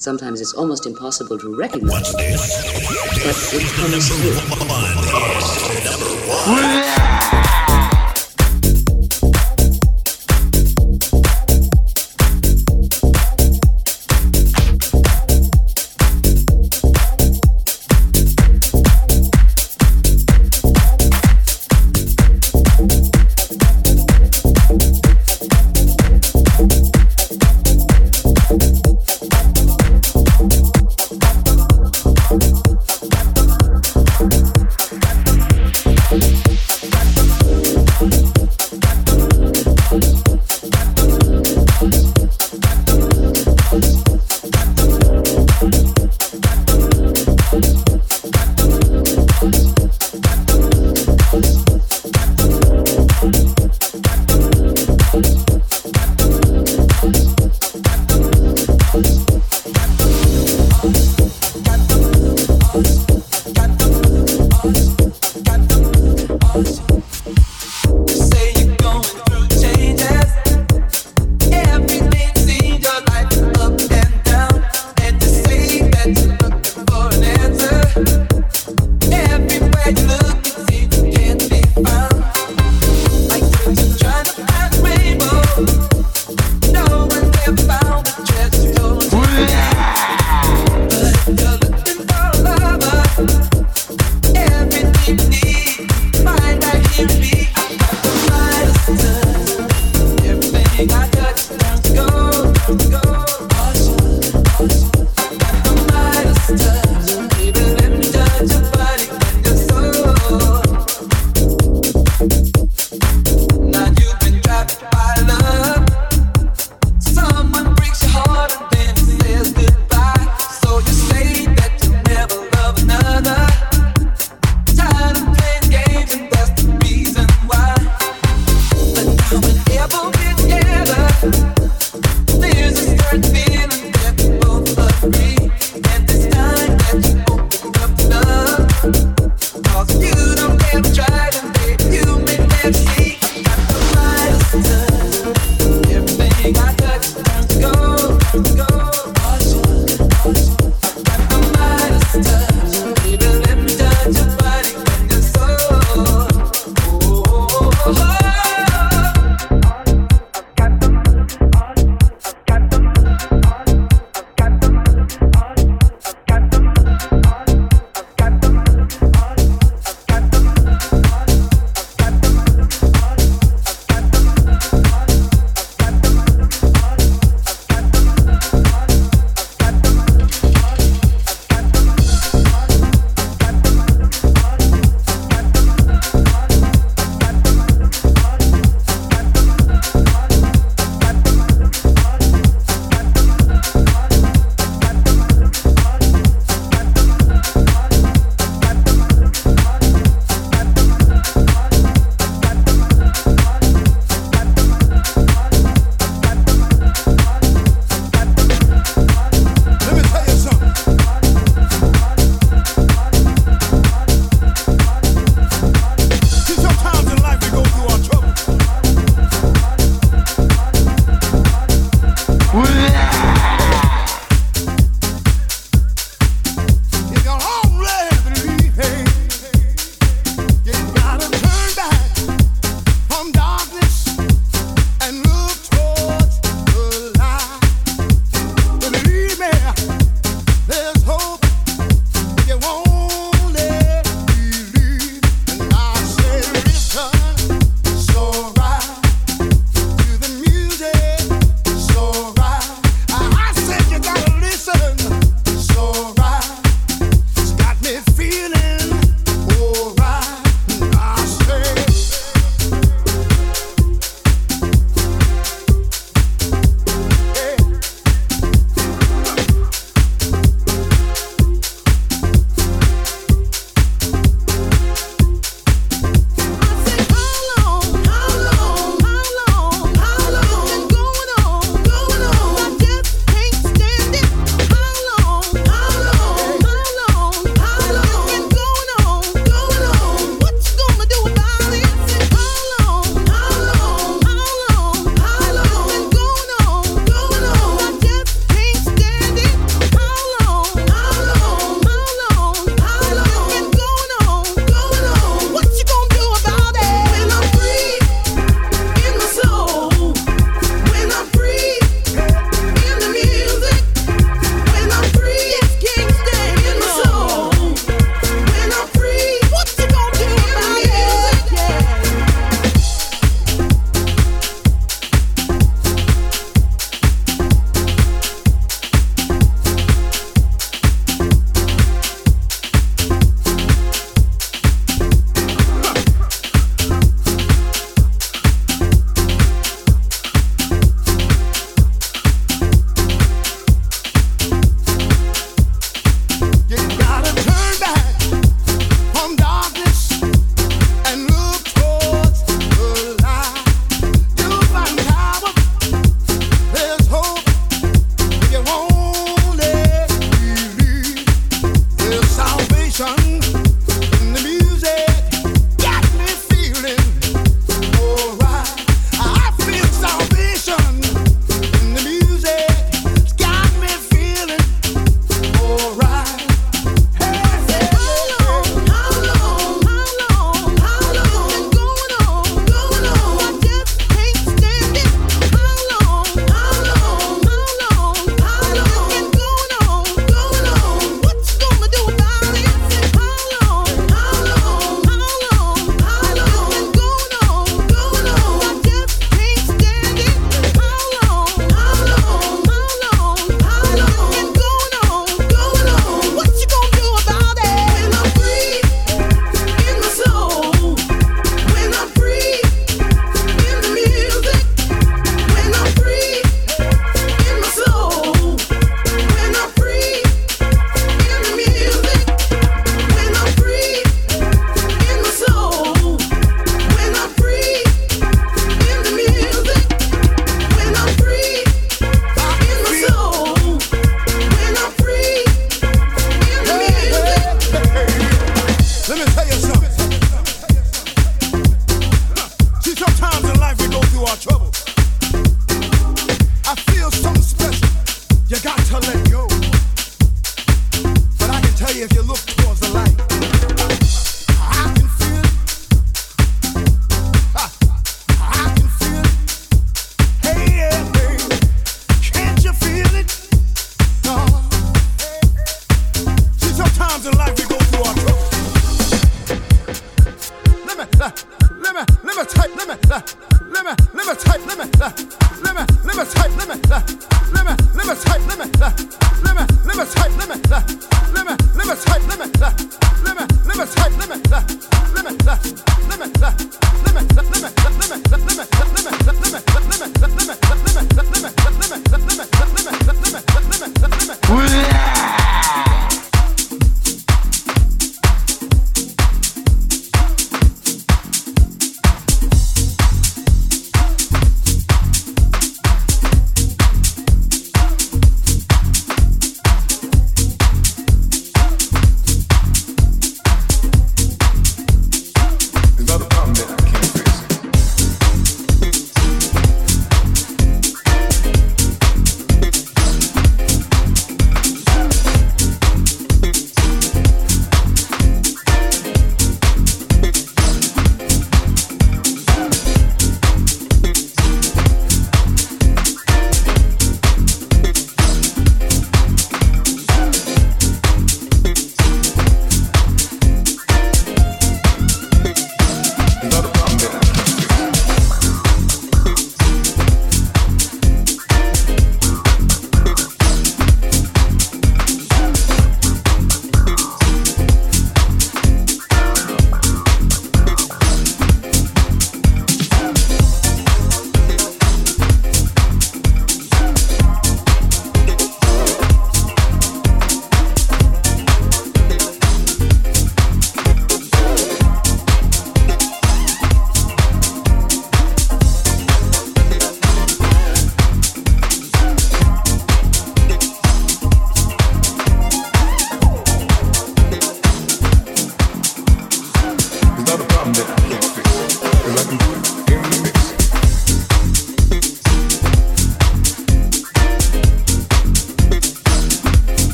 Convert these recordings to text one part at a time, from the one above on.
Sometimes it's almost impossible to recognize. What's this? But it comes through. Number one. Number one.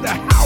to the house.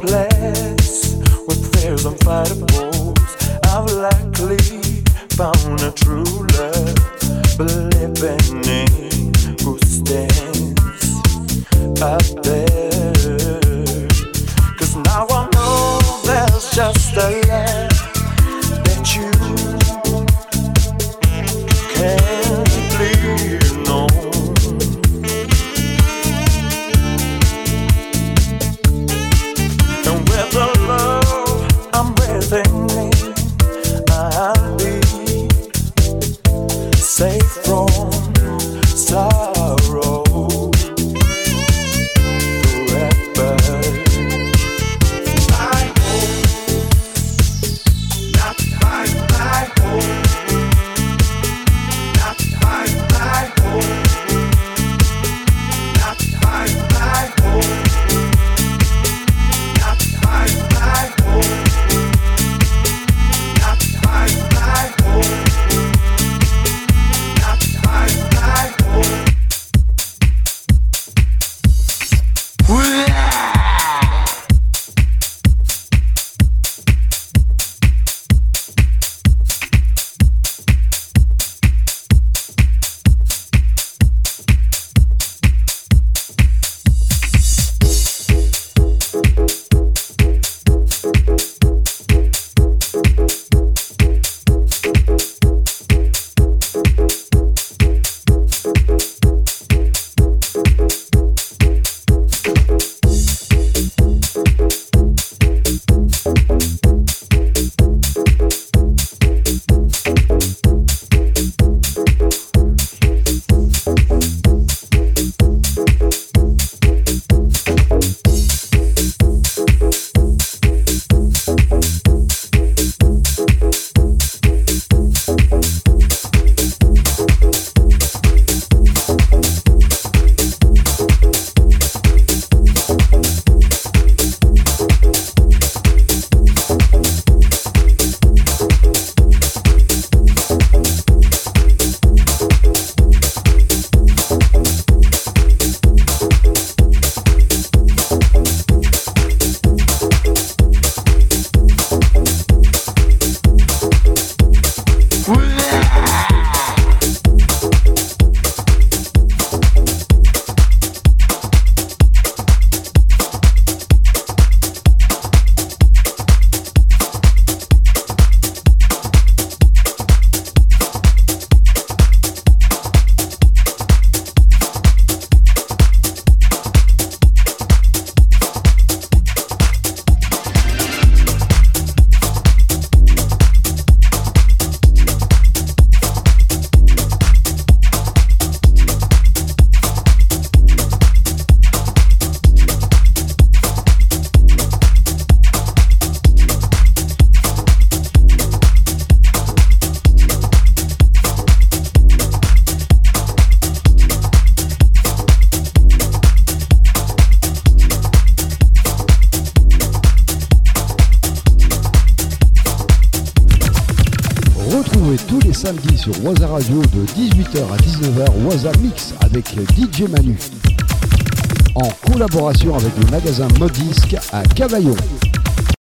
with I've likely found a true love, believing in who stands up there. sur Waza Radio de 18h à 19h Waza Mix avec DJ Manu en collaboration avec le magasin Modisque à Cavaillon.